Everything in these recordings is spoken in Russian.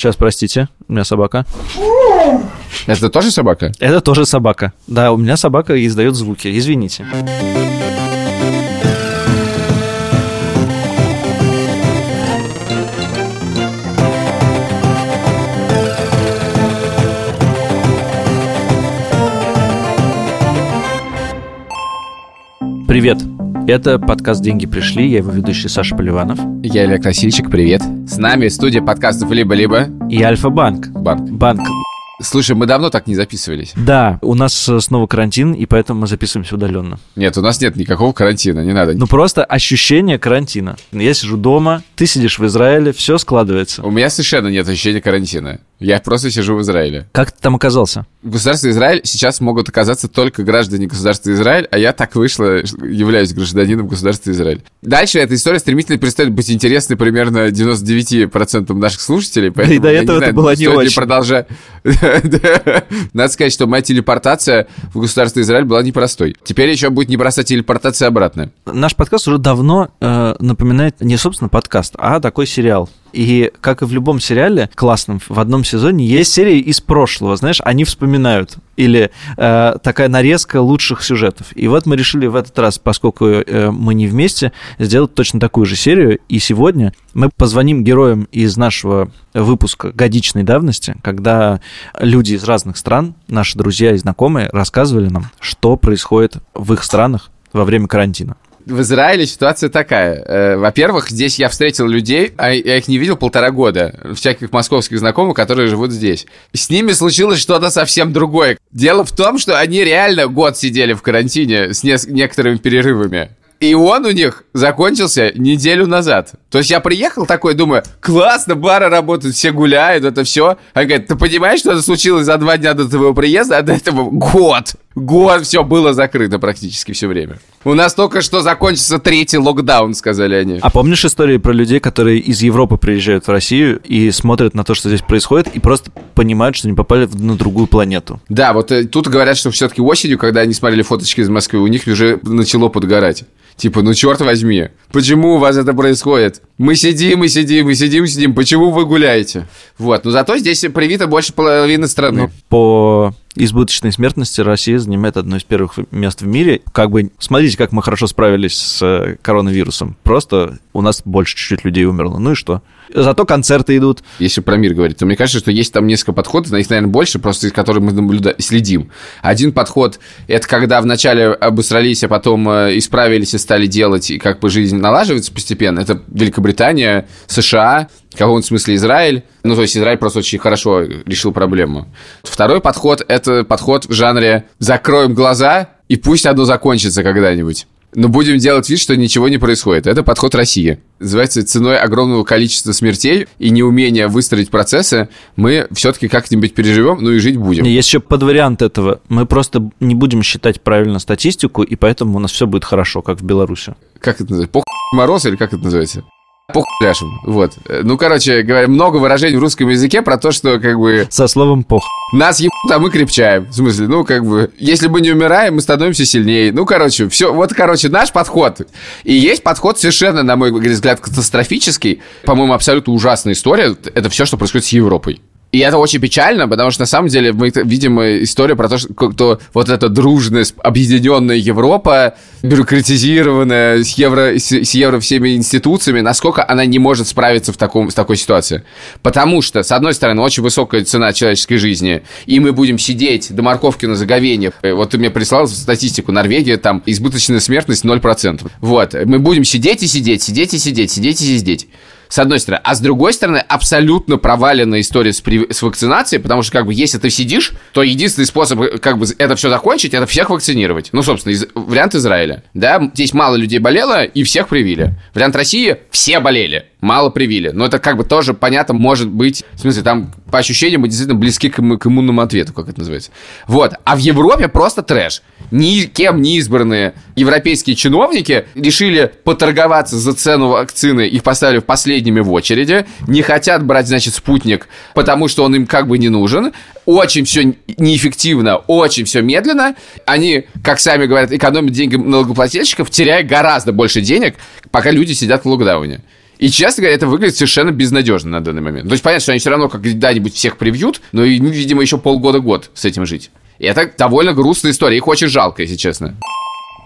Сейчас, простите, у меня собака. Это тоже собака? Это тоже собака. Да, у меня собака издает звуки. Извините. Это подкаст «Деньги пришли». Я его ведущий Саша Поливанов. Я Олег Васильчик, привет. С нами студия подкастов «Либо-либо». И Альфа-банк. Банк. Банк. Слушай, мы давно так не записывались. Да, у нас э, снова карантин, и поэтому мы записываемся удаленно. Нет, у нас нет никакого карантина, не надо. Ну просто ощущение карантина. Я сижу дома, ты сидишь в Израиле, все складывается. У меня совершенно нет ощущения карантина. Я просто сижу в Израиле. Как ты там оказался? В государстве Израиль сейчас могут оказаться только граждане государства Израиль, а я так вышло, являюсь гражданином государства Израиль. Дальше эта история стремительно перестает быть интересной примерно 99% наших слушателей. Да и до этого это было не очень. Продолжать. Надо сказать, что моя телепортация в государство Израиль была непростой. Теперь еще будет непростая телепортация обратно. Наш подкаст уже давно э, напоминает не, собственно, подкаст, а такой сериал. И как и в любом сериале классном, в одном сезоне есть серии из прошлого, знаешь, они вспоминают. Или э, такая нарезка лучших сюжетов. И вот мы решили в этот раз, поскольку э, мы не вместе, сделать точно такую же серию. И сегодня мы позвоним героям из нашего выпуска годичной давности, когда люди из разных стран, наши друзья и знакомые, рассказывали нам, что происходит в их странах во время карантина в Израиле ситуация такая. Э, во-первых, здесь я встретил людей, а я их не видел полтора года, всяких московских знакомых, которые живут здесь. С ними случилось что-то совсем другое. Дело в том, что они реально год сидели в карантине с не- некоторыми перерывами. И он у них закончился неделю назад. То есть я приехал такой, думаю, классно, бары работают, все гуляют, это все. Он говорит, ты понимаешь, что это случилось за два дня до твоего приезда, а до этого год. Год все было закрыто практически все время. У нас только что закончится третий локдаун, сказали они. А помнишь истории про людей, которые из Европы приезжают в Россию и смотрят на то, что здесь происходит, и просто понимают, что они попали на другую планету? Да, вот э, тут говорят, что все-таки осенью, когда они смотрели фоточки из Москвы, у них уже начало подгорать. Типа, ну черт возьми, почему у вас это происходит? Мы сидим, мы сидим, мы сидим, сидим, почему вы гуляете? Вот, но зато здесь привито больше половины страны. Ну, по избыточной смертности Россия занимает одно из первых мест в мире. Как бы, смотрите, как мы хорошо справились с э, коронавирусом. Просто у нас больше чуть-чуть людей умерло. Ну и что? Зато концерты идут. Если про мир говорить, то мне кажется, что есть там несколько подходов, на них, наверное, больше, просто из которых мы наблюда... следим. Один подход – это когда вначале обосрались, а потом э, исправились и стали делать, и как бы жизнь налаживается постепенно. Это Великобритания, США, в каком смысле Израиль. Ну, то есть Израиль просто очень хорошо решил проблему. Второй подход – это подход в жанре «закроем глаза, и пусть оно закончится когда-нибудь». Но будем делать вид, что ничего не происходит. Это подход России. Называется ценой огромного количества смертей и неумения выстроить процессы, мы все-таки как-нибудь переживем, ну и жить будем. Есть еще подвариант этого. Мы просто не будем считать правильно статистику, и поэтому у нас все будет хорошо, как в Беларуси. Как это называется? Пох мороз или как это называется? Похуяшем. Вот. Ну, короче говоря, много выражений в русском языке про то, что как бы... Со словом пох. Нас ебут, а мы крепчаем. В смысле, ну, как бы, если мы не умираем, мы становимся сильнее. Ну, короче, все. Вот, короче, наш подход. И есть подход совершенно, на мой взгляд, катастрофический. По-моему, абсолютно ужасная история. Это все, что происходит с Европой. И это очень печально, потому что на самом деле мы видим историю про то, что вот эта дружная, объединенная Европа, бюрократизированная с евро, с, евро всеми институциями, насколько она не может справиться в таком, с такой ситуации. Потому что, с одной стороны, очень высокая цена человеческой жизни, и мы будем сидеть до морковки на заговение. Вот ты мне прислал статистику, Норвегия, там избыточная смертность 0%. Вот, мы будем сидеть и сидеть, сидеть и сидеть, сидеть и сидеть с одной стороны. А с другой стороны, абсолютно проваленная история с, при... с вакцинацией, потому что, как бы, если ты сидишь, то единственный способ, как бы, это все закончить, это всех вакцинировать. Ну, собственно, из... вариант Израиля. Да, здесь мало людей болело, и всех привили. Вариант России – все болели мало привили. Но это как бы тоже понятно, может быть, в смысле, там по ощущениям мы действительно близки к, к иммунному ответу, как это называется. Вот. А в Европе просто трэш. Никем не избранные европейские чиновники решили поторговаться за цену вакцины, их поставили в последними в очереди, не хотят брать, значит, спутник, потому что он им как бы не нужен. Очень все неэффективно, очень все медленно. Они, как сами говорят, экономят деньги налогоплательщиков, теряя гораздо больше денег, пока люди сидят в локдауне. И, честно говоря, это выглядит совершенно безнадежно на данный момент. То есть понятно, что они все равно когда-нибудь всех привьют, но, ну, видимо, еще полгода-год с этим жить. И это довольно грустная история. Их очень жалко, если честно.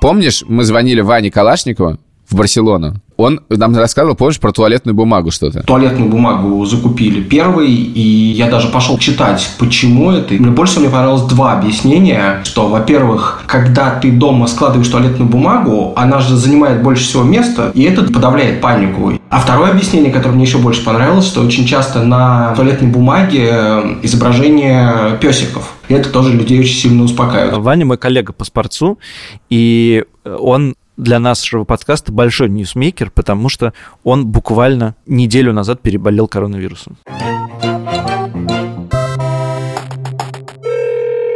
Помнишь, мы звонили Ване Калашникову в Барселону? Он нам рассказывал, помнишь, про туалетную бумагу что-то? Туалетную бумагу закупили первый, и я даже пошел читать, почему это. И мне больше мне понравилось два объяснения, что, во-первых, когда ты дома складываешь туалетную бумагу, она же занимает больше всего места, и это подавляет панику. А второе объяснение, которое мне еще больше понравилось, что очень часто на туалетной бумаге изображение песиков. И это тоже людей очень сильно успокаивает. Ваня мой коллега по спортсу, и он для нашего подкаста большой ньюсмейкер, потому что он буквально неделю назад переболел коронавирусом.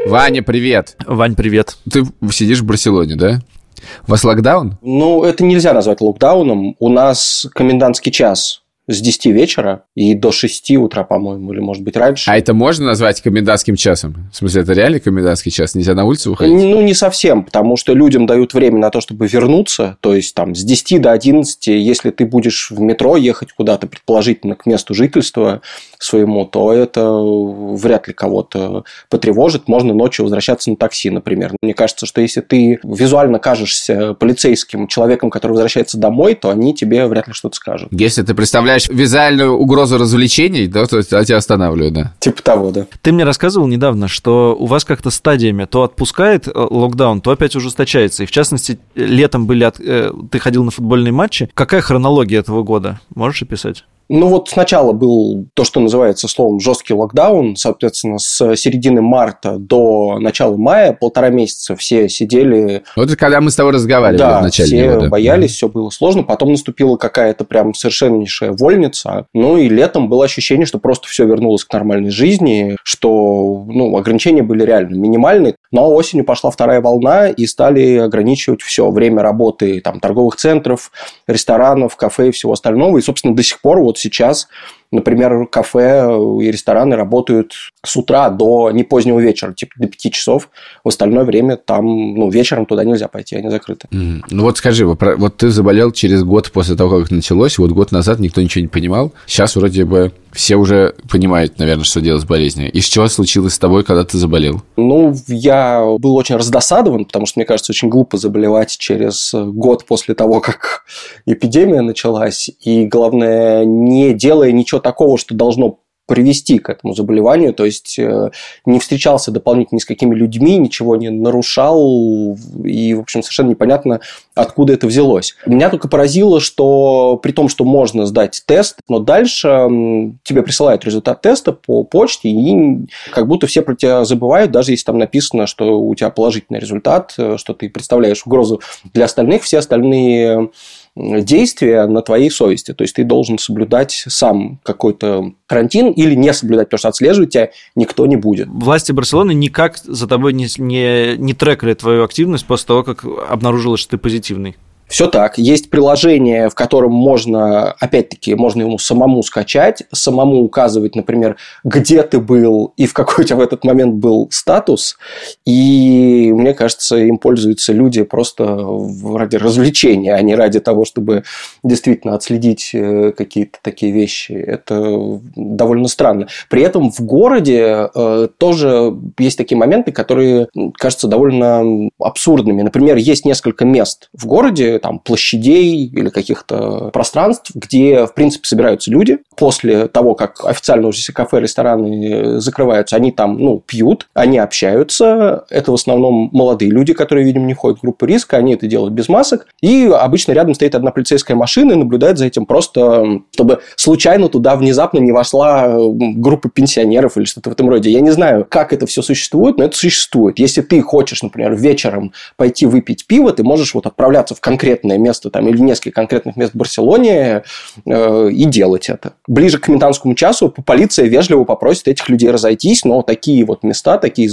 Ваня, привет. Вань, привет. Ты сидишь в Барселоне, да? У вас локдаун? Ну, это нельзя назвать локдауном. У нас комендантский час с 10 вечера и до 6 утра, по-моему, или, может быть, раньше. А это можно назвать комендантским часом? В смысле, это реально комендантский час? Нельзя на улицу выходить? Ну, не совсем, потому что людям дают время на то, чтобы вернуться. То есть, там, с 10 до 11, если ты будешь в метро ехать куда-то, предположительно, к месту жительства своему, то это вряд ли кого-то потревожит. Можно ночью возвращаться на такси, например. Мне кажется, что если ты визуально кажешься полицейским человеком, который возвращается домой, то они тебе вряд ли что-то скажут. Если ты представляешь представляешь визуальную угрозу развлечений, да, то есть, тебя останавливают, да. Типа того, да. Ты мне рассказывал недавно, что у вас как-то стадиями то отпускает э, локдаун, то опять ужесточается. И в частности, летом были от... Э, ты ходил на футбольные матчи. Какая хронология этого года? Можешь описать? Ну вот сначала был то, что называется словом жесткий локдаун, соответственно, с середины марта до начала мая, полтора месяца все сидели. Вот это когда мы с тобой разговаривали да, в начале все года. боялись, mm все было сложно, потом наступила какая-то прям совершеннейшая вольница, ну и летом было ощущение, что просто все вернулось к нормальной жизни, что ну, ограничения были реально минимальные, но осенью пошла вторая волна и стали ограничивать все, время работы там, торговых центров, ресторанов, кафе и всего остального, и, собственно, до сих пор вот сейчас Например, кафе и рестораны работают с утра до не позднего вечера, типа до 5 часов. В остальное время там, ну, вечером туда нельзя пойти, они закрыты. Mm. Ну вот скажи, вот ты заболел через год после того, как началось, вот год назад никто ничего не понимал. Сейчас вроде бы все уже понимают, наверное, что делать с болезнью. И что случилось с тобой, когда ты заболел? Ну, я был очень раздосадован, потому что, мне кажется, очень глупо заболевать через год после того, как эпидемия началась. И, главное, не делая ничего такого, что должно привести к этому заболеванию, то есть э, не встречался дополнительно ни с какими людьми, ничего не нарушал, и, в общем, совершенно непонятно, откуда это взялось. Меня только поразило, что при том, что можно сдать тест, но дальше тебе присылают результат теста по почте, и как будто все про тебя забывают, даже если там написано, что у тебя положительный результат, э, что ты представляешь угрозу для остальных, все остальные действия на твоей совести. То есть ты должен соблюдать сам какой-то карантин или не соблюдать, потому что отслеживать тебя никто не будет. Власти Барселоны никак за тобой не, не, не трекали твою активность после того, как обнаружилось, что ты позитивный. Все так. Есть приложение, в котором можно, опять-таки, можно ему самому скачать, самому указывать, например, где ты был и в какой у тебя в этот момент был статус. И мне кажется, им пользуются люди просто ради развлечения, а не ради того, чтобы действительно отследить э, какие-то такие вещи. Это довольно странно. При этом в городе э, тоже есть такие моменты, которые кажутся довольно абсурдными. Например, есть несколько мест в городе, там, площадей или каких-то пространств, где, в принципе, собираются люди. После того, как официально уже все кафе, рестораны закрываются, они там, ну, пьют, они общаются. Это в основном молодые люди, которые, видимо, не входят в группу риска, они это делают без масок. И обычно рядом стоит одна полицейская машина и наблюдает за этим просто, чтобы случайно туда внезапно не вошла группа пенсионеров или что-то в этом роде. Я не знаю, как это все существует, но это существует. Если ты хочешь, например, вечером пойти выпить пиво, ты можешь вот отправляться в конкретный конкретное место там, или несколько конкретных мест в Барселоне э, и делать это. Ближе к комендантскому часу полиция вежливо попросит этих людей разойтись, но такие вот места, такие,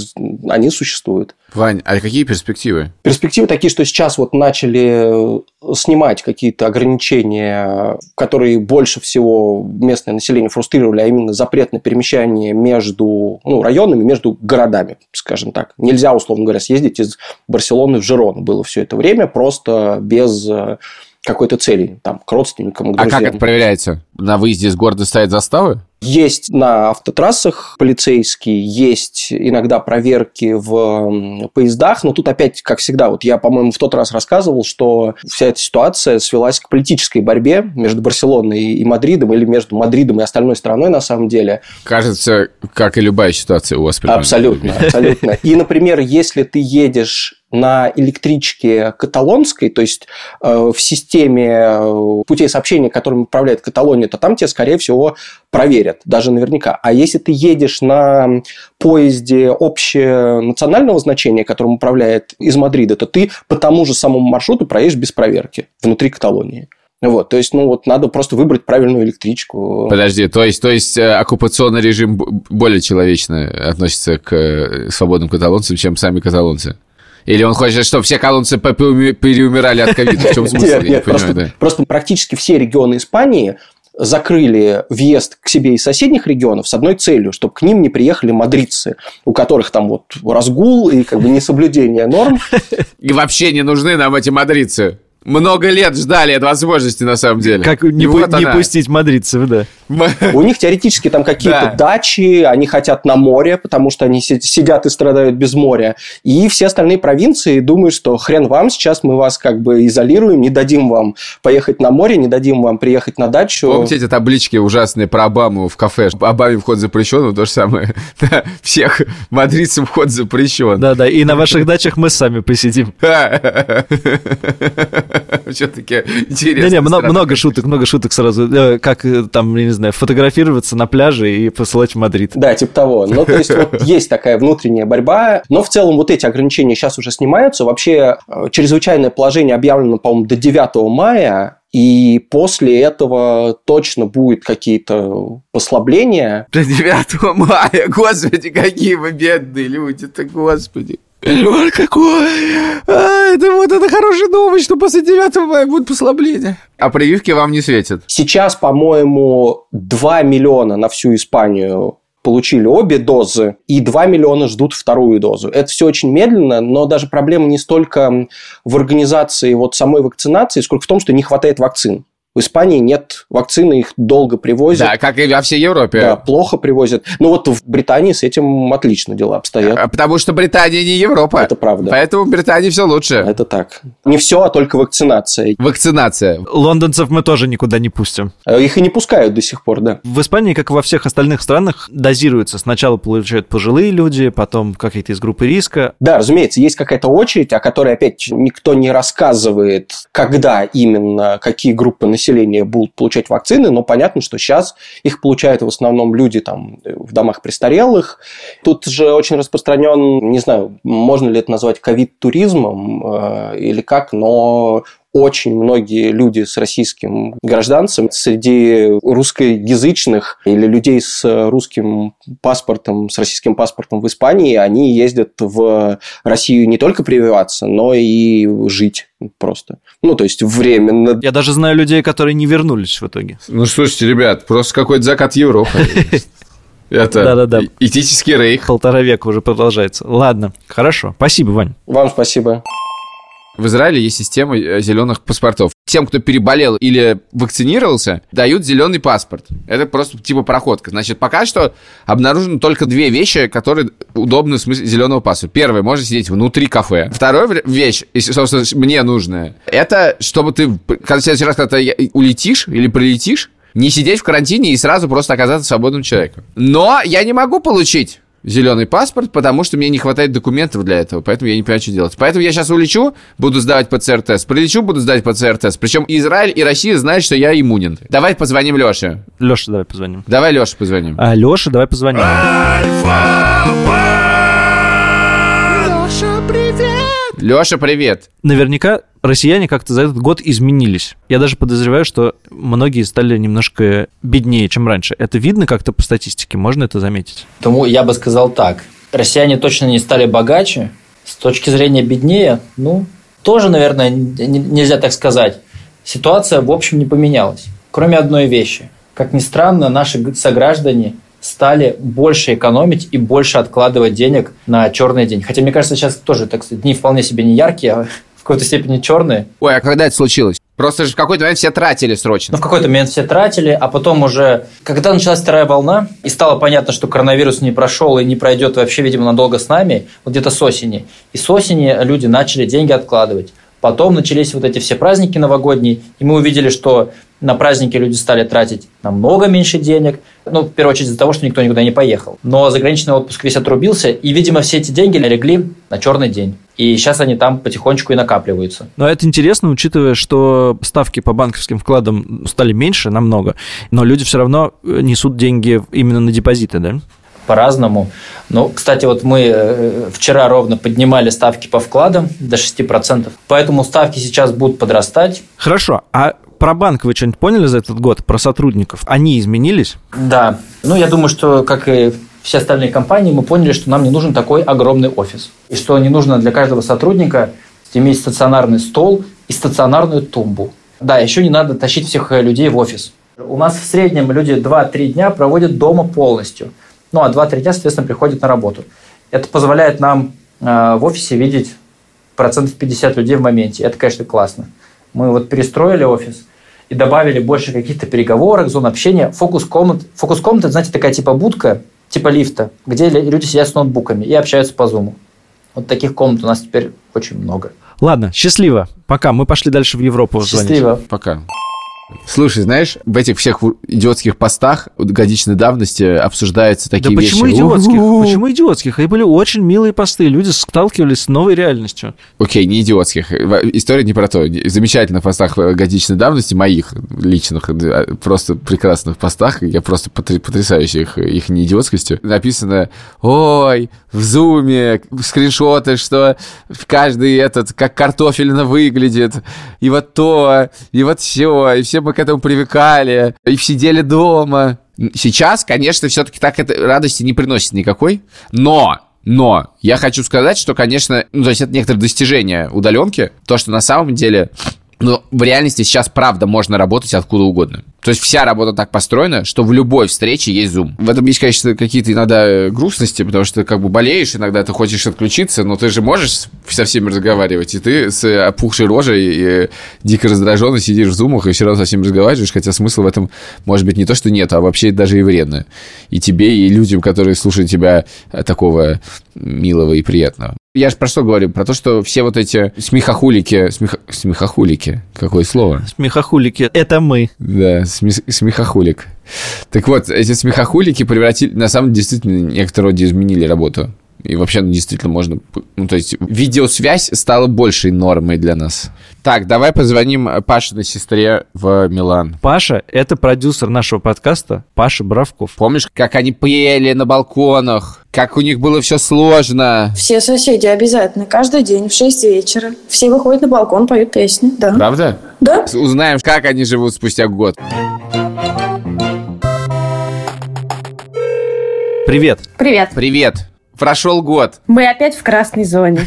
они существуют. Вань, а какие перспективы? Перспективы такие, что сейчас вот начали э, снимать какие-то ограничения, которые больше всего местное население фрустрировали, а именно запрет на перемещание между ну, районами, между городами, скажем так. Нельзя, условно говоря, съездить из Барселоны в Жирон было все это время, просто без э, какой-то цели, там, к родственникам, к друзьям. А как это проверяется? На выезде из города стоят заставы? Есть на автотрассах полицейские, есть иногда проверки в поездах, но тут опять, как всегда, вот я, по-моему, в тот раз рассказывал, что вся эта ситуация свелась к политической борьбе между Барселоной и Мадридом, или между Мадридом и остальной страной, на самом деле. Кажется, как и любая ситуация у вас. Абсолютно, абсолютно. И, например, если ты едешь на электричке каталонской, то есть э, в системе э, путей сообщения, которым управляет Каталония, то там тебя, скорее всего, проверят, даже наверняка. А если ты едешь на поезде общенационального значения, которым управляет из Мадрида, то ты по тому же самому маршруту проедешь без проверки внутри Каталонии. Вот, то есть, ну вот надо просто выбрать правильную электричку. Подожди, то есть, то есть э, оккупационный режим более человечно относится к свободным каталонцам, чем сами каталонцы? Или он хочет, чтобы все колонцы переумирали от ковида? В чем смысл? Нет, нет, просто, да. просто практически все регионы Испании закрыли въезд к себе из соседних регионов с одной целью, чтобы к ним не приехали мадридцы, у которых там вот разгул и как бы несоблюдение норм. И вообще не нужны нам эти мадридцы много лет ждали от возможности, на самом деле. Как не, вот не пустить мадридцев, да. У них теоретически там какие-то да. дачи, они хотят на море, потому что они сидят и страдают без моря. И все остальные провинции думают, что хрен вам, сейчас мы вас как бы изолируем, не дадим вам поехать на море, не дадим вам приехать на дачу. Помните эти таблички ужасные про Обаму в кафе? Обаме вход запрещен, то же самое. Всех мадридцев вход запрещен. Да-да, и на ваших дачах мы сами посидим. Все-таки интересно. Не-не, много шуток, много шуток сразу. Э, как э, там, я не знаю, фотографироваться на пляже и посылать в Мадрид. Да, типа того. Ну, то есть, вот есть такая внутренняя борьба. Но в целом вот эти ограничения сейчас уже снимаются. Вообще, э, чрезвычайное положение объявлено, по-моему, до 9 мая. И после этого точно будет какие-то послабления. До 9 мая, господи, какие вы бедные люди-то, господи. Ой, какой! А, это вот это хорошая новость, что после 9 мая будет послабление. А прививки вам не светят? Сейчас, по-моему, 2 миллиона на всю Испанию получили обе дозы, и 2 миллиона ждут вторую дозу. Это все очень медленно, но даже проблема не столько в организации вот самой вакцинации, сколько в том, что не хватает вакцин. В Испании нет вакцины, их долго привозят. Да, как и во всей Европе. Да, плохо привозят. Но вот в Британии с этим отлично дела обстоят. А, потому что Британия не Европа. Это правда. Поэтому в Британии все лучше. Это так. Не все, а только вакцинация. Вакцинация. Лондонцев мы тоже никуда не пустим. Э, их и не пускают до сих пор, да. В Испании, как и во всех остальных странах, дозируется. Сначала получают пожилые люди, потом какие-то из группы риска. Да, разумеется, есть какая-то очередь, о которой, опять, никто не рассказывает, когда именно, какие группы населения населения будут получать вакцины, но понятно, что сейчас их получают в основном люди там в домах престарелых. Тут же очень распространен, не знаю, можно ли это назвать ковид-туризмом э, или как, но очень многие люди с российским гражданством среди русскоязычных или людей с русским паспортом, с российским паспортом в Испании, они ездят в Россию не только прививаться, но и жить просто. Ну, то есть временно. Я даже знаю людей, которые не вернулись в итоге. Ну, слушайте, ребят, просто какой-то закат Европы. Это Да-да-да. этический рейх. Полтора века уже продолжается. Ладно, хорошо. Спасибо, Вань. Вам спасибо. В Израиле есть система э, зеленых паспортов. Тем, кто переболел или вакцинировался, дают зеленый паспорт. Это просто типа проходка. Значит, пока что обнаружено только две вещи, которые удобны в смысле зеленого паспорта. Первое, можно сидеть внутри кафе. Вторая вещь, собственно, мне нужная, это чтобы ты, когда в следующий раз, когда ты улетишь или прилетишь, не сидеть в карантине и сразу просто оказаться свободным человеком. Но я не могу получить зеленый паспорт, потому что мне не хватает документов для этого, поэтому я не понимаю, что делать. Поэтому я сейчас улечу, буду сдавать ПЦР-тест, прилечу, буду сдавать ПЦР-тест. Причем Израиль и Россия знают, что я иммунен. Давай позвоним Леше. Леша, давай позвоним. Давай Леше позвоним. А, Леша, давай позвоним. Леша, привет! Леша, привет! Наверняка россияне как-то за этот год изменились. Я даже подозреваю, что многие стали немножко беднее, чем раньше. Это видно как-то по статистике? Можно это заметить? Тому я бы сказал так. Россияне точно не стали богаче. С точки зрения беднее, ну, тоже, наверное, нельзя так сказать. Ситуация, в общем, не поменялась. Кроме одной вещи. Как ни странно, наши сограждане стали больше экономить и больше откладывать денег на черный день. Хотя, мне кажется, сейчас тоже, так сказать, дни вполне себе не яркие, а какой-то степени черные. Ой, а когда это случилось? Просто же в какой-то момент все тратили срочно. Ну, в какой-то момент все тратили, а потом уже, когда началась вторая волна, и стало понятно, что коронавирус не прошел и не пройдет вообще, видимо, надолго с нами, вот где-то с осени. И с осени люди начали деньги откладывать. Потом начались вот эти все праздники новогодние, и мы увидели, что на праздники люди стали тратить намного меньше денег. Ну, в первую очередь из-за того, что никто никуда не поехал. Но заграничный отпуск весь отрубился, и, видимо, все эти деньги легли на черный день. И сейчас они там потихонечку и накапливаются. Но это интересно, учитывая, что ставки по банковским вкладам стали меньше намного, но люди все равно несут деньги именно на депозиты, да? по-разному. Ну, кстати, вот мы э, вчера ровно поднимали ставки по вкладам до 6%, поэтому ставки сейчас будут подрастать. Хорошо, а про банк вы что-нибудь поняли за этот год? Про сотрудников? Они изменились? Да. Ну, я думаю, что, как и все остальные компании, мы поняли, что нам не нужен такой огромный офис. И что не нужно для каждого сотрудника иметь стационарный стол и стационарную тумбу. Да, еще не надо тащить всех людей в офис. У нас в среднем люди 2-3 дня проводят дома полностью – ну, а 2-3 дня, соответственно, приходят на работу. Это позволяет нам э, в офисе видеть процентов 50 людей в моменте. Это, конечно, классно. Мы вот перестроили офис и добавили больше каких-то переговорок, зон общения, фокус-комнат. Фокус-комната, знаете, такая типа будка, типа лифта, где люди сидят с ноутбуками и общаются по зуму. Вот таких комнат у нас теперь очень много. Ладно, счастливо. Пока. Мы пошли дальше в Европу. Счастливо. Звонить. Пока. Слушай, знаешь, в этих всех идиотских постах годичной давности обсуждаются такие да вещи. почему идиотских? Почему идиотских? Это были очень милые посты. Люди сталкивались с новой реальностью. Окей, не идиотских. История не про то. Замечательных постах годичной давности, моих личных, просто прекрасных постах, я просто потрясающий их, их неидиотскостью, написано «Ой, в зуме скриншоты, что каждый этот, как картофельно выглядит, и вот то, и вот все, и все мы к этому привыкали, и сидели дома. Сейчас, конечно, все-таки так это радости не приносит никакой, но но я хочу сказать, что, конечно, ну, то есть это некоторые достижения удаленки, то, что на самом деле но в реальности сейчас, правда, можно работать откуда угодно. То есть вся работа так построена, что в любой встрече есть Zoom. В этом есть, конечно, какие-то иногда грустности, потому что ты как бы болеешь, иногда ты хочешь отключиться, но ты же можешь со всеми разговаривать, и ты с опухшей рожей и дико раздраженный сидишь в зумах и все равно со всеми разговариваешь, хотя смысл в этом, может быть, не то, что нет, а вообще даже и вредно. И тебе, и людям, которые слушают тебя такого милого и приятного. Я же про что говорю? Про то, что все вот эти смехохулики... Смех... Смехохулики? Какое слово? Смехохулики. Это мы. Да, сме... смехохулик. Так вот, эти смехохулики превратили... На самом деле, действительно, некоторые роде изменили работу. И вообще, ну, действительно, можно... Ну, то есть, видеосвязь стала большей нормой для нас. Так, давай позвоним Пашиной сестре в Милан. Паша – это продюсер нашего подкаста, Паша Бравков. Помнишь, как они пели на балконах? Как у них было все сложно? Все соседи обязательно, каждый день в 6 вечера. Все выходят на балкон, поют песни, да. Правда? Да. Узнаем, как они живут спустя год. Привет. Привет. Привет. Прошел год. Мы опять в красной зоне.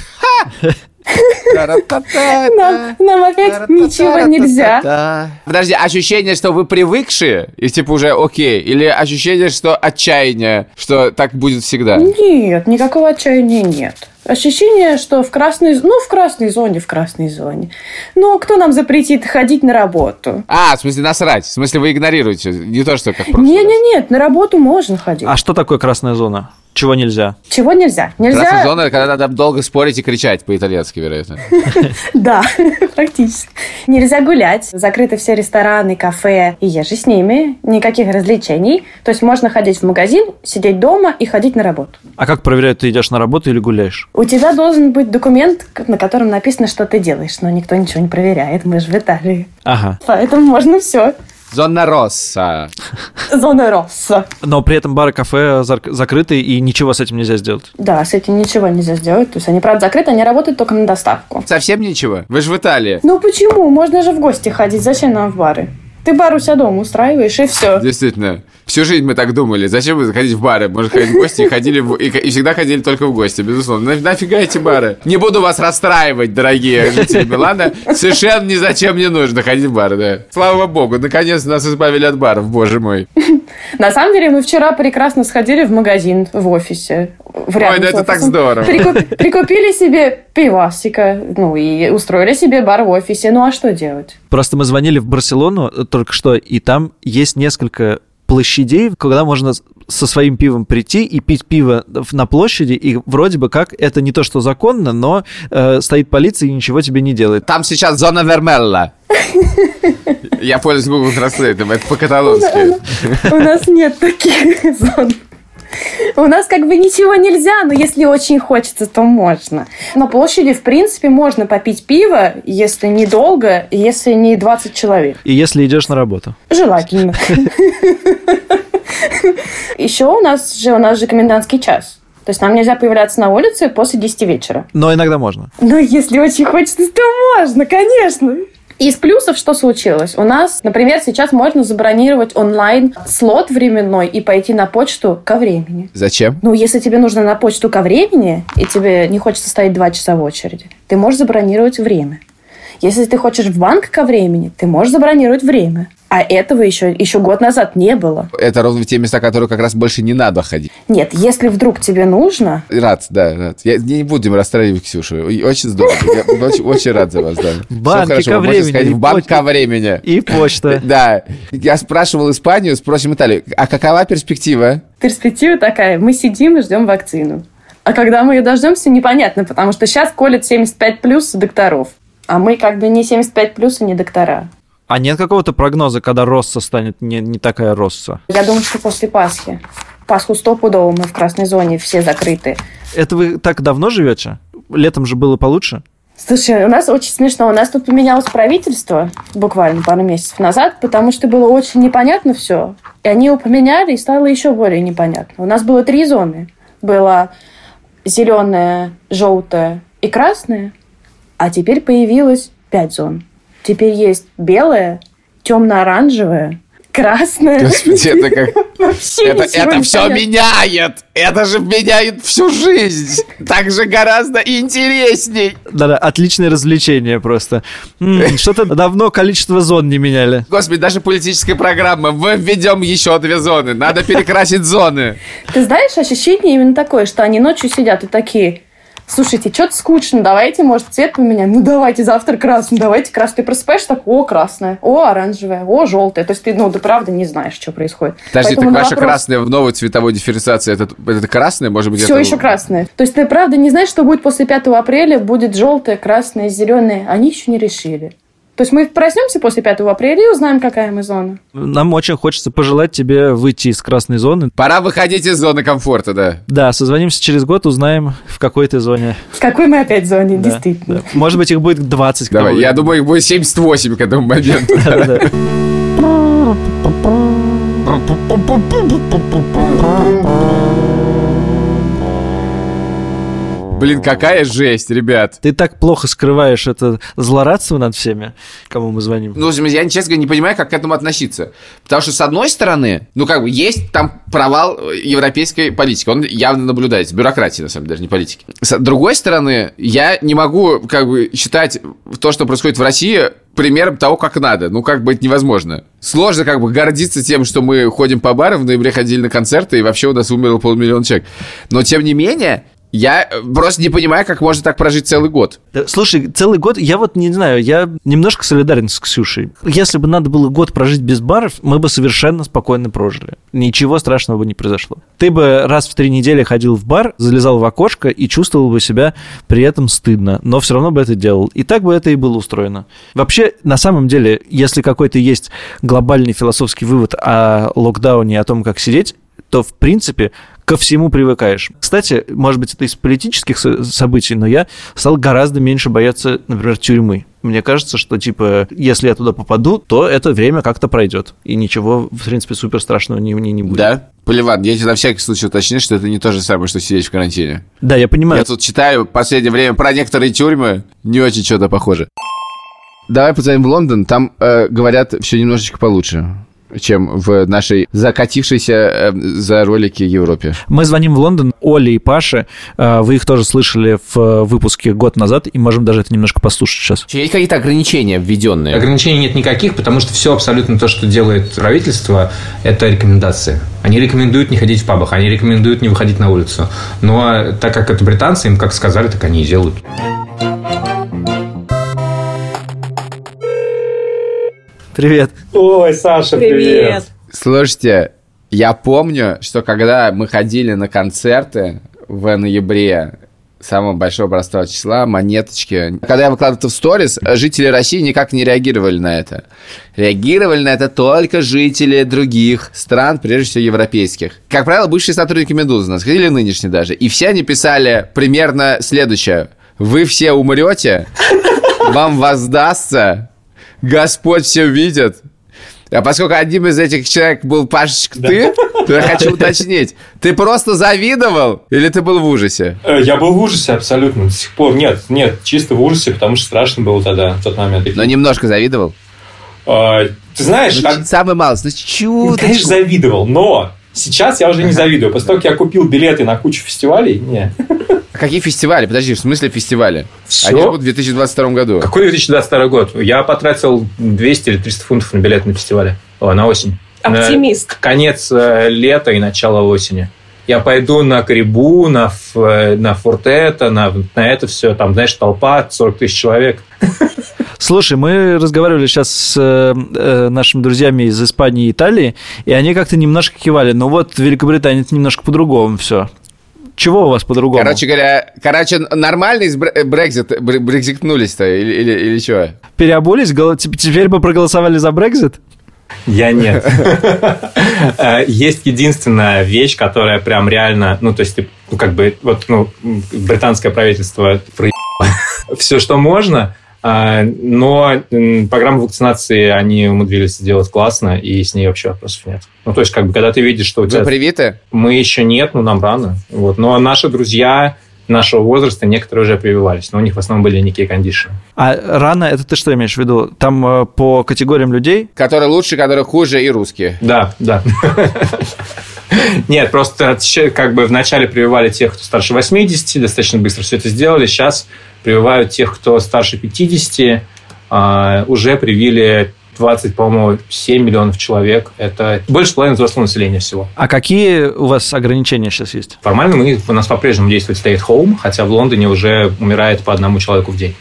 Нам, нам опять ничего нельзя. Подожди, ощущение, что вы привыкшие, и типа уже окей, или ощущение, что отчаяние, что так будет всегда? Нет, никакого отчаяния нет. Ощущение, что в красной, ну, в красной зоне, в красной зоне. Но кто нам запретит ходить на работу? А, в смысле насрать, в смысле вы игнорируете, не то, что как Не, не, нет, на работу можно ходить. А что такое красная зона? Чего нельзя? Чего нельзя? Нельзя... Красная зона, когда надо долго спорить и кричать по-итальянски, вероятно. Да, практически. Нельзя гулять. Закрыты все рестораны, кафе и ежи с ними. Никаких развлечений. То есть можно ходить в магазин, сидеть дома и ходить на работу. А как проверяют, ты идешь на работу или гуляешь? У тебя должен быть документ, на котором написано, что ты делаешь. Но никто ничего не проверяет. Мы же в Италии. Ага. Поэтому можно все. Зона Росса. Зона Росса. Но при этом бары, кафе закрыты, и ничего с этим нельзя сделать. Да, с этим ничего нельзя сделать. То есть они, правда, закрыты, они работают только на доставку. Совсем ничего? Вы же в Италии. Ну почему? Можно же в гости ходить. Зачем нам в бары? Ты бар у себя дома устраиваешь, и все. Действительно. Всю жизнь мы так думали. Зачем вы ходить в бары? Может, ходить в гости и ходили в... и, и всегда ходили только в гости, безусловно. На, нафига эти бары? Не буду вас расстраивать, дорогие жители Милана. Совершенно ни зачем не нужно ходить в бары, да. Слава богу, наконец нас избавили от баров, боже мой. На самом деле, мы вчера прекрасно сходили в магазин в офисе. В рядом Ой, ну с это так здорово. Прикуп- прикупили себе пивасика, ну и устроили себе бар в офисе. Ну а что делать? Просто мы звонили в Барселону э, только что, и там есть несколько площадей, куда можно со своим пивом прийти и пить пиво на площади, и вроде бы как это не то, что законно, но э, стоит полиция и ничего тебе не делает. Там сейчас зона Вермелла. Я пользуюсь Google Translate, это по-каталонски. У нас нет таких зон. У нас как бы ничего нельзя, но если очень хочется, то можно. На площади, в принципе, можно попить пиво, если недолго, если не 20 человек. И если идешь на работу. Желательно. Еще у нас же у нас же комендантский час. То есть нам нельзя появляться на улице после 10 вечера. Но иногда можно. Но если очень хочется, то можно, конечно. Из плюсов что случилось? У нас, например, сейчас можно забронировать онлайн слот временной и пойти на почту ко времени. Зачем? Ну, если тебе нужно на почту ко времени, и тебе не хочется стоять два часа в очереди, ты можешь забронировать время. Если ты хочешь в банк ко времени, ты можешь забронировать время. А этого еще, еще год назад не было. Это ровно те места, которые как раз больше не надо ходить. Нет, если вдруг тебе нужно, Рад, да, рад. Я не будем расстраивать Ксюшу. Очень здорово. Я очень, очень рад за вас, да. Банки хорошо, ко времени, сходить в банк ко времени. И почта. Да. Я спрашивал Испанию, спросим Италию. А какова перспектива? перспектива такая, мы сидим и ждем вакцину. А когда мы ее дождемся, непонятно, потому что сейчас колят 75 плюс докторов. А мы как бы не 75 плюс и не доктора. А нет какого-то прогноза, когда Росса станет не, не такая Росса? Я думаю, что после Пасхи. Пасху стопудово мы в красной зоне, все закрыты. Это вы так давно живете? Летом же было получше? Слушай, у нас очень смешно. У нас тут поменялось правительство буквально пару месяцев назад, потому что было очень непонятно все. И они его поменяли, и стало еще более непонятно. У нас было три зоны. Была зеленая, желтая и красная. А теперь появилось пять зон. Теперь есть белая, темно-оранжевая, красная. Господи, это как... Вообще Это, это все понятно. меняет! Это же меняет всю жизнь! Так же гораздо интересней! Да-да, отличное развлечение просто. Что-то давно количество зон не меняли. Господи, даже политическая программа. Мы введем еще две зоны. Надо перекрасить зоны. Ты знаешь, ощущение именно такое, что они ночью сидят и такие, слушайте, что-то скучно, давайте, может, цвет поменяем? Ну, давайте завтра красный, давайте красный. Ты просыпаешься так, о, красное, о, оранжевое, о, желтое. То есть ты, ну, ты правда не знаешь, что происходит. Подожди, Поэтому так ваша вопрос- красная в новой цветовой дифференциации, это, это красное, может быть, Все это- еще красное. То есть ты правда не знаешь, что будет после 5 апреля, будет желтое, красное, зеленое. Они еще не решили. То есть мы проснемся после 5 апреля и узнаем, какая мы зона. Нам очень хочется пожелать тебе выйти из красной зоны. Пора выходить из зоны комфорта, да. Да, созвонимся через год, узнаем, в какой ты зоне. В какой мы опять зоне, Да, действительно. да. Может быть, их будет 20. к Давай, я думаю, их будет 78 к этому моменту. Да-да-да. Блин, какая жесть, ребят. Ты так плохо скрываешь это злорадство над всеми, кому мы звоним. Ну, я, честно говоря, не понимаю, как к этому относиться. Потому что, с одной стороны, ну, как бы, есть там провал э, европейской политики. Он явно наблюдается. Бюрократии, на самом деле, даже не политики. С другой стороны, я не могу, как бы, считать то, что происходит в России, примером того, как надо. Ну, как бы, это невозможно. Сложно, как бы, гордиться тем, что мы ходим по барам, в ноябре ходили на концерты, и вообще у нас умерло полмиллиона человек. Но, тем не менее, я э, просто не понимаю, как можно так прожить целый год. Слушай, целый год, я вот не знаю, я немножко солидарен с Ксюшей. Если бы надо было год прожить без баров, мы бы совершенно спокойно прожили. Ничего страшного бы не произошло. Ты бы раз в три недели ходил в бар, залезал в окошко и чувствовал бы себя при этом стыдно, но все равно бы это делал. И так бы это и было устроено. Вообще, на самом деле, если какой-то есть глобальный философский вывод о локдауне, о том, как сидеть, то, в принципе, ко всему привыкаешь. Кстати, может быть, это из политических со- событий, но я стал гораздо меньше бояться, например, тюрьмы. Мне кажется, что, типа, если я туда попаду, то это время как-то пройдет. И ничего, в принципе, супер страшного не, не, не будет. Да? Поливан, я тебе на всякий случай уточню, что это не то же самое, что сидеть в карантине. Да, я понимаю. Я тут читаю в последнее время про некоторые тюрьмы, не очень что-то похоже. Давай позвоним в Лондон, там э, говорят все немножечко получше. Чем в нашей закатившейся э, за ролики Европе. Мы звоним в Лондон Оле и Паше. Э, Вы их тоже слышали в выпуске год назад, и можем даже это немножко послушать сейчас. Есть какие-то ограничения введенные? Ограничений нет никаких, потому что все абсолютно то, что делает правительство, это рекомендации. Они рекомендуют не ходить в пабах, они рекомендуют не выходить на улицу. Но так как это британцы, им как сказали, так они и делают. Привет. Ой, Саша, Привет. Слушайте, я помню, что когда мы ходили на концерты в ноябре самого большого простого числа, монеточки. Когда я выкладывал это в сторис, жители России никак не реагировали на это. Реагировали на это только жители других стран, прежде всего европейских. Как правило, бывшие сотрудники «Медузы» нас ходили нынешние даже. И все они писали примерно следующее. Вы все умрете, вам воздастся, Господь все видит. А поскольку одним из этих человек был Пашечка ты, то я хочу уточнить. Ты просто завидовал или ты был в ужасе? Э, Я был в ужасе абсолютно до сих пор. Нет, нет, чисто в ужасе, потому что страшно было тогда, в тот момент. Но немножко завидовал. А, Ты знаешь, Ну, как- самый малость, ну чуть конечно, завидовал, но сейчас я уже не завидую. После того, как я купил билеты на кучу фестивалей, не. А Какие фестивали? Подожди, в смысле фестивали? Всё. Они будут в 2022 году. Какой 2022 год? Я потратил 200 или 300 фунтов на билет на фестивале. О, на осень. Оптимист. На конец э, лета и начало осени. Я пойду на Карибу, на, Ф- э, на Фортета, на, на это все. Там, знаешь, толпа, 40 тысяч человек. Слушай, мы разговаривали сейчас с э, э, нашими друзьями из Испании и Италии, и они как-то немножко кивали. Ну вот в Великобритании это немножко по-другому все. Чего у вас по-другому? Короче говоря, короче, нормально из бре- Брекзит, бре- брекзитнулись-то или, или, или что? Переобулись? Теперь бы проголосовали за Брекзит? Я нет. Э, Есть единственная вещь, которая прям реально, ну, то есть, ты, ну, как бы, вот, ну, британское правительство все, что можно, но м, программу вакцинации они умудрились сделать классно, и с ней вообще вопросов нет. Ну, то есть, как бы, когда ты видишь, что у Вы тебя... привиты? Мы еще нет, ну, нам рано. Вот. Но наши друзья нашего возраста, некоторые уже прививались, но у них в основном были некие кондишны. А рано, это ты что имеешь в виду? Там э, по категориям людей? Которые лучше, которые хуже и русские. Да, да. Нет, просто щ- как бы вначале прививали тех, кто старше 80, достаточно быстро все это сделали. Сейчас прививают тех, кто старше 50. а, Уже привили 20, по-моему, 7 миллионов человек. Это больше половины взрослого населения всего. А какие у вас ограничения сейчас есть? Формально мы, у нас по-прежнему действует stay at home, хотя в Лондоне уже умирает по одному человеку в день.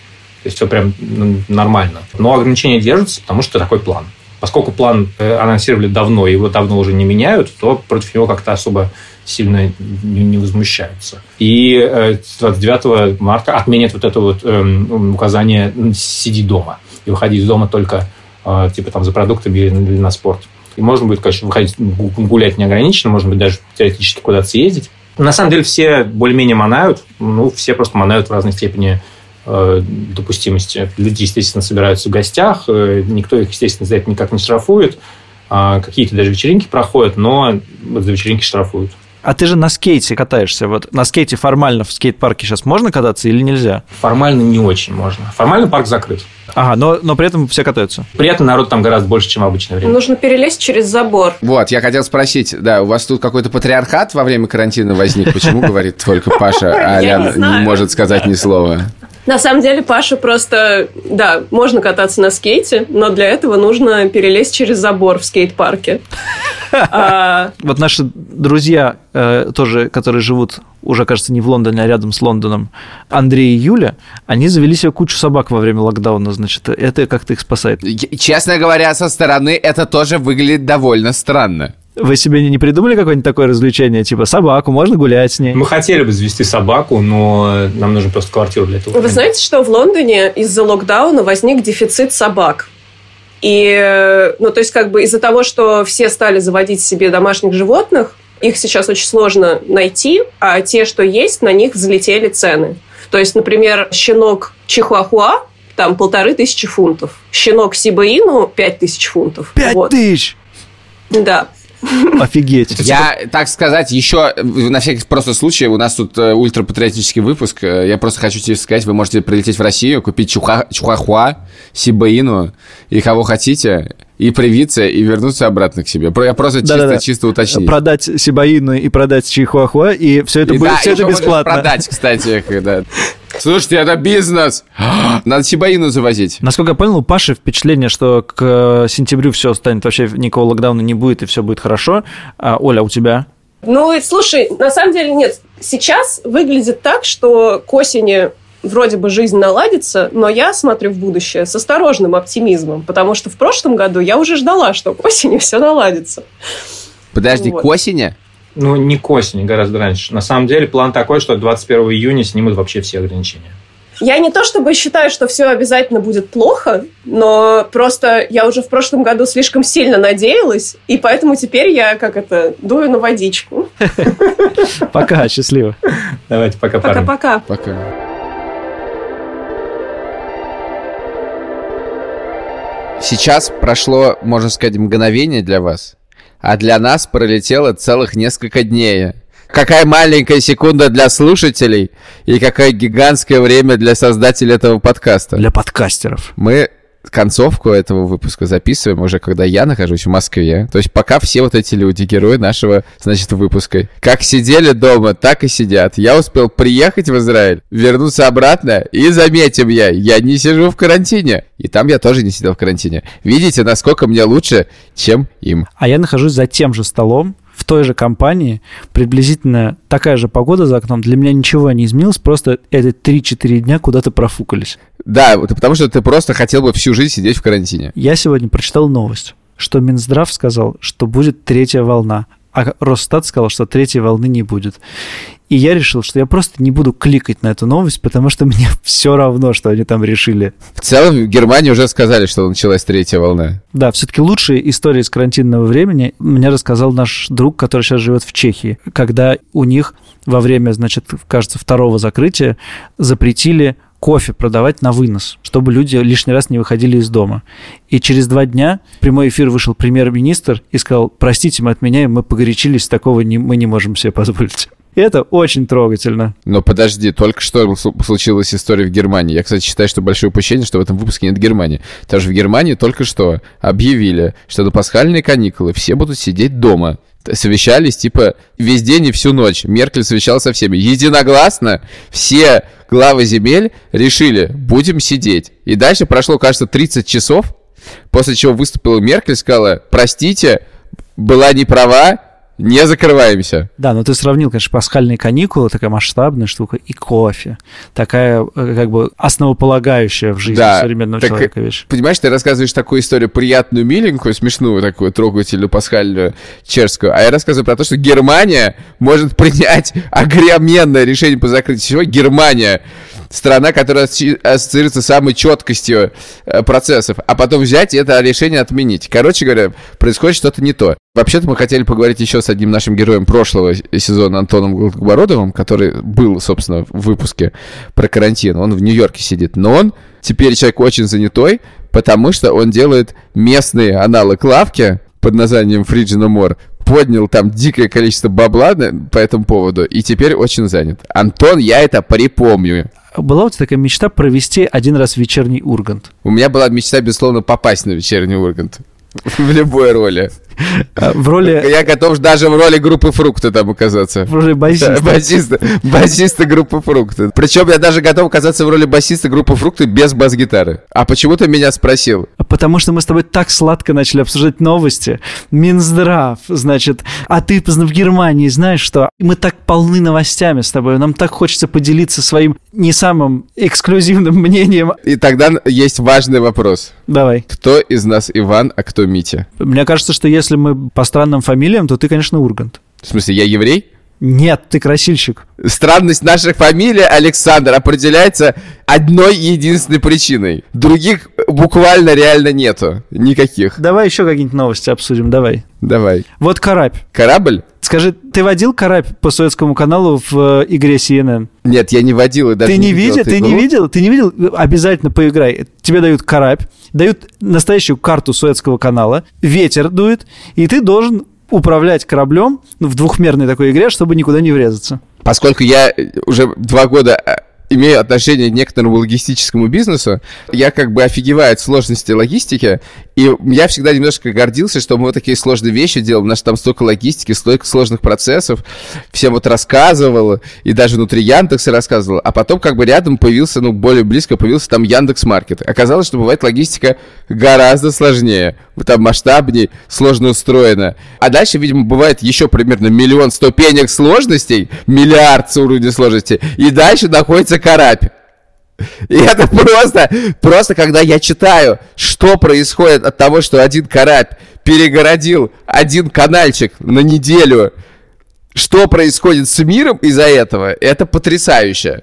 То есть все прям ну, нормально. Но ограничения держатся, потому что такой план. Поскольку план э, анонсировали давно, его давно уже не меняют, то против него как-то особо сильно не, возмущаются. И э, с 29 марта отменят вот это вот эм, указание «сиди дома» и выходи из дома только э, типа там за продуктами или, на спорт. И можно будет, конечно, выходить гу- гулять неограниченно, можно будет даже теоретически куда-то съездить. На самом деле все более-менее манают, ну, все просто манают в разной степени э, допустимости. Люди, естественно, собираются в гостях, э, никто их, естественно, за это никак не штрафует. А Какие-то даже вечеринки проходят, но за вечеринки штрафуют. А ты же на скейте катаешься. Вот на скейте формально в скейт-парке сейчас можно кататься или нельзя? Формально не очень можно. Формально парк закрыт. Ага, но, но при этом все катаются. При этом народ там гораздо больше, чем в обычное время. Нужно перелезть через забор. Вот, я хотел спросить, да, у вас тут какой-то патриархат во время карантина возник? Почему говорит только Паша, а Я не Аля не знаю. может сказать ни слова? На самом деле, Паша просто, да, можно кататься на скейте, но для этого нужно перелезть через забор в скейт-парке. А, Вот наши друзья, э, тоже, которые живут уже, кажется, не в Лондоне, а рядом с Лондоном, Андрей и Юля, они завели себе кучу собак во время локдауна, значит, это как-то их спасает. Честно говоря, со стороны это тоже выглядит довольно странно. Вы себе не- придумали какое-нибудь такое развлечение, типа собаку, можно гулять с ней? Мы хотели бы завести собаку, но нам нужно просто квартиру для этого. Вы знаете, что в Лондоне из-за локдауна возник дефицит собак? И, ну, то есть, как бы из-за того, что все стали заводить себе домашних животных, их сейчас очень сложно найти, а те, что есть, на них взлетели цены. То есть, например, щенок Чихуахуа там полторы тысячи фунтов. Щенок Сибаину пять тысяч фунтов. Пять Вот. тысяч! Да. Офигеть. Я, так сказать, еще э, на всякий просто случай, у нас тут э, ультрапатриотический выпуск, э, я просто хочу тебе сказать, вы можете прилететь в Россию, купить чуха, чухахуа, сибаину и кого хотите, и привиться, и вернуться обратно к себе. Я просто чисто, Да-да-да. чисто уточнить. Продать Сибаину и продать Чихуахуа, и все это И будет да, все это бесплатно. продать, кстати, когда... Слушайте, это бизнес! Надо Сибаину завозить. Насколько я понял, у Паши впечатление, что к э, сентябрю все станет, вообще никакого локдауна не будет, и все будет хорошо. А, Оля, у тебя? Ну, слушай, на самом деле нет. Сейчас выглядит так, что к осени вроде бы жизнь наладится, но я смотрю в будущее с осторожным оптимизмом, потому что в прошлом году я уже ждала, что к осени все наладится. Подожди, Вот. к осени? Ну, не к осени, гораздо раньше. На самом деле план такой, что 21 июня снимут вообще все ограничения. Я не то чтобы считаю, что все обязательно будет плохо, но просто я уже в прошлом году слишком сильно надеялась, и поэтому теперь я, как это, дую на водичку. Пока, счастливо. Давайте пока. Пока-пока. Пока. Сейчас прошло, можно сказать, мгновение для вас, а для нас пролетело целых несколько дней. Какая маленькая секунда для слушателей и какое гигантское время для создателей этого подкаста. Для подкастеров. Мы концовку этого выпуска записываем уже, когда я нахожусь в Москве. То есть пока все вот эти люди, герои нашего, значит, выпуска, как сидели дома, так и сидят. Я успел приехать в Израиль, вернуться обратно, и заметим я, я не сижу в карантине. И там я тоже не сидел в карантине. Видите, насколько мне лучше, чем им. А я нахожусь за тем же столом, той же компании, приблизительно такая же погода за окном. Для меня ничего не изменилось, просто эти 3-4 дня куда-то профукались. Да, потому что ты просто хотел бы всю жизнь сидеть в карантине. Я сегодня прочитал новость, что Минздрав сказал, что будет третья волна, а Росстат сказал, что третьей волны не будет. И я решил, что я просто не буду кликать на эту новость, потому что мне все равно, что они там решили. В целом в Германии уже сказали, что началась третья волна. Да, все-таки лучшие истории из карантинного времени мне рассказал наш друг, который сейчас живет в Чехии, когда у них во время, значит, кажется, второго закрытия запретили кофе продавать на вынос, чтобы люди лишний раз не выходили из дома. И через два дня в прямой эфир вышел премьер-министр и сказал, простите, мы отменяем, мы погорячились, такого не, мы не можем себе позволить. Это очень трогательно. Но подожди, только что сл- случилась история в Германии. Я, кстати, считаю, что большое упущение, что в этом выпуске нет Германии. Потому что в Германии только что объявили, что на пасхальные каникулы все будут сидеть дома. Совещались, типа, весь день и всю ночь. Меркель совещалась со всеми. Единогласно все главы земель решили, будем сидеть. И дальше прошло, кажется, 30 часов, после чего выступила Меркель, сказала, простите, была не права, не закрываемся. Да, но ты сравнил, конечно, пасхальные каникулы, такая масштабная штука, и кофе. Такая, э, как бы, основополагающая в жизни Да, современного так, человека вещь. Понимаешь, ты рассказываешь такую историю приятную, миленькую, смешную, такую трогательную, пасхальную, чешскую, а я рассказываю про то, что Германия может принять огроменное решение по закрытию всего. Германия страна, которая ассоциируется с самой четкостью э, процессов, а потом взять это решение отменить. Короче говоря, происходит что-то не то. Вообще-то мы хотели поговорить еще с одним нашим героем прошлого сезона Антоном Голубородовым, который был, собственно, в выпуске про карантин. Он в Нью-Йорке сидит, но он теперь человек очень занятой, потому что он делает местный аналог лавки под названием Фриджина Мор, поднял там дикое количество бабла по этому поводу и теперь очень занят. Антон, я это припомню. Была у тебя такая мечта провести один раз вечерний Ургант? У меня была мечта, безусловно, попасть на вечерний Ургант. В любой роли. А, В роли, Я готов даже в роли группы фрукты там оказаться. в роли басиста. Басиста, басиста группы фрукты. Причем я даже готов оказаться в роли басиста группы фрукты без бас-гитары. А почему ты меня спросил? Потому что мы с тобой так сладко начали обсуждать новости. Минздрав, значит, а ты в Германии знаешь что? Мы так полны новостями с тобой, нам так хочется поделиться своим не самым эксклюзивным мнением. И тогда есть важный вопрос. Давай. Кто из нас Иван, а кто Митя? Мне кажется, что если мы по странным фамилиям, то ты, конечно, Ургант. В смысле, я еврей? Нет, ты красильщик. Странность наших фамилий, Александр, определяется одной единственной причиной. Других буквально реально нету. Никаких. Давай еще какие-нибудь новости обсудим, давай. Давай. Вот Карабь. Корабль? Скажи, ты водил Карабь по советскому каналу в э, игре CNN? Нет, я не водил и даже ты не видел, ты не видел, ты не видел? Обязательно поиграй. Тебе дают карабь, дают настоящую карту Суэцкого канала, ветер дует, и ты должен управлять кораблем в двухмерной такой игре, чтобы никуда не врезаться. Поскольку я уже два года э, имею отношение к некоторому логистическому бизнесу, я как бы офигеваю от сложности логистики, и я всегда немножко гордился, что мы вот такие сложные вещи делаем, у нас там столько логистики, столько сложных процессов, всем вот рассказывал, и даже внутри Яндекса рассказывал, а потом как бы рядом появился, ну, более близко появился там Яндекс Маркет. Оказалось, что бывает логистика гораздо сложнее, там масштабнее, сложно устроена. А дальше, видимо, бывает еще примерно миллион ступенек сложностей, миллиард уровня сложности, и дальше находится карапь. И это просто, просто когда я читаю, что происходит от того, что один карапь перегородил один канальчик на неделю, что происходит с миром из-за этого, это потрясающе.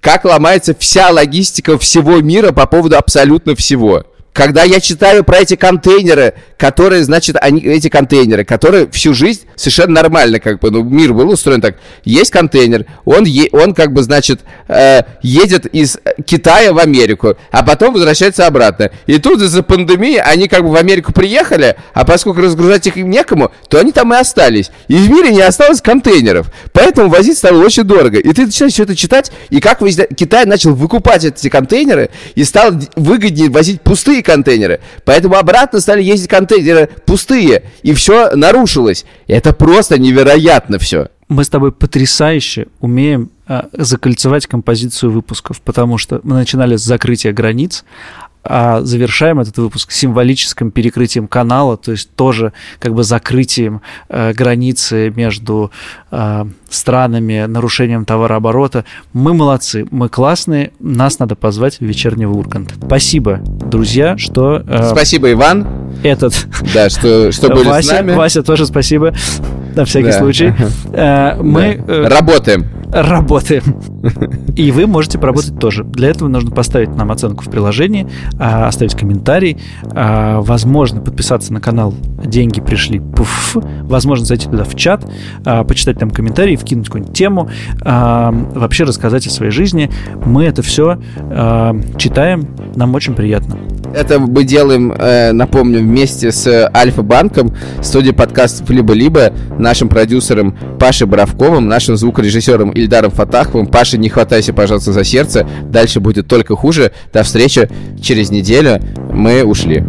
Как ломается вся логистика всего мира по поводу абсолютно всего когда я читаю про эти контейнеры, которые, значит, они, эти контейнеры, которые всю жизнь совершенно нормально, как бы, ну, мир был устроен так. Есть контейнер, он, е, он как бы, значит, э, едет из Китая в Америку, а потом возвращается обратно. И тут из-за пандемии они как бы в Америку приехали, а поскольку разгружать их им некому, то они там и остались. И в мире не осталось контейнеров. Поэтому возить стало очень дорого. И ты начинаешь все это читать, и как Китай начал выкупать эти контейнеры, и стал выгоднее возить пустые контейнеры. Поэтому обратно стали ездить контейнеры пустые, и все нарушилось. Это просто невероятно все. Мы с тобой потрясающе умеем э, закольцевать композицию выпусков, потому что мы начинали с закрытия границ, а завершаем этот выпуск символическим перекрытием канала, то есть тоже как бы закрытием э, границы между э, странами, нарушением товарооборота. Мы молодцы, мы классные, нас надо позвать в вечернего Ургант. Спасибо, друзья, что... Э, спасибо, Иван. Этот... Да, что, что были Вася, с нами. Вася, тоже спасибо, на всякий да. случай. Э, мы... Да. Э, Работаем работаем. И вы можете поработать тоже. Для этого нужно поставить нам оценку в приложении, а, оставить комментарий, а, возможно, подписаться на канал «Деньги пришли». Пуф. Возможно, зайти туда в чат, а, почитать там комментарии, вкинуть какую-нибудь тему, вообще рассказать о своей жизни. Мы это все читаем, нам очень приятно. Это мы делаем, э, напомню, вместе с Альфа-банком, студией подкастов «Либо-либо», нашим продюсером Пашей Боровковым, нашим звукорежиссером Ильдаром Фатаховым. Паша, не хватайся, пожалуйста, за сердце. Дальше будет только хуже. До встречи через неделю. Мы ушли.